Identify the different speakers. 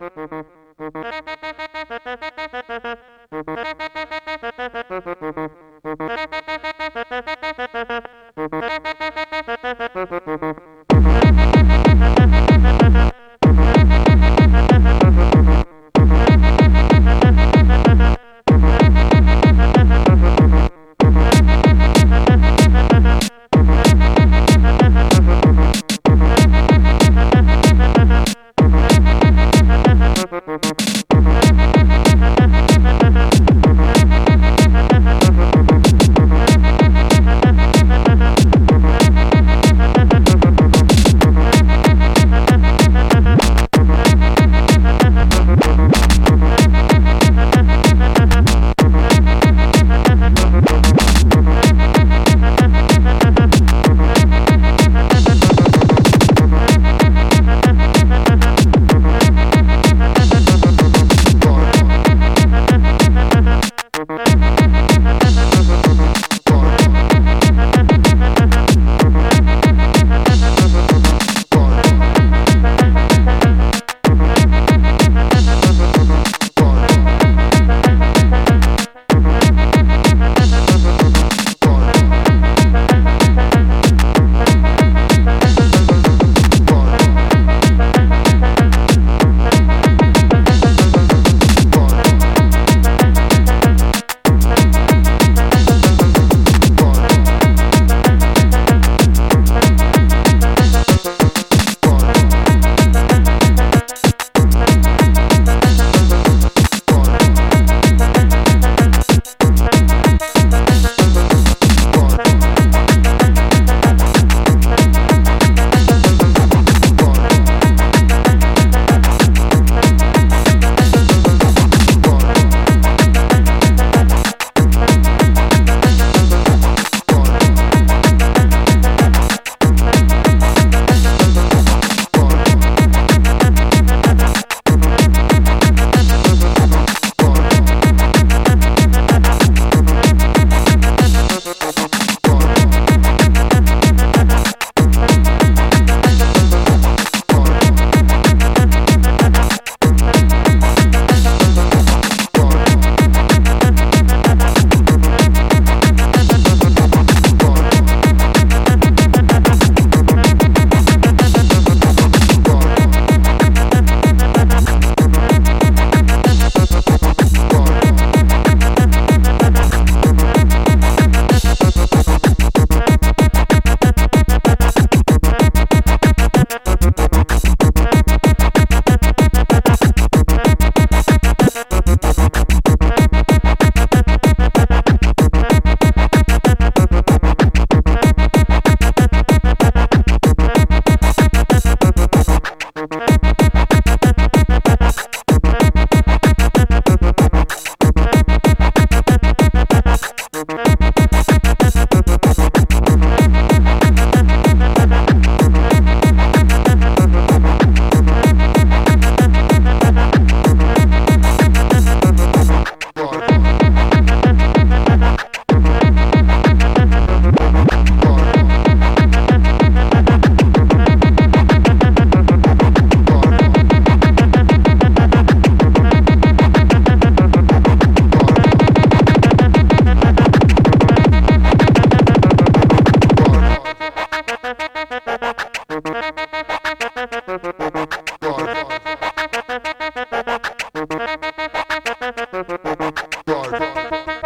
Speaker 1: Música Bye.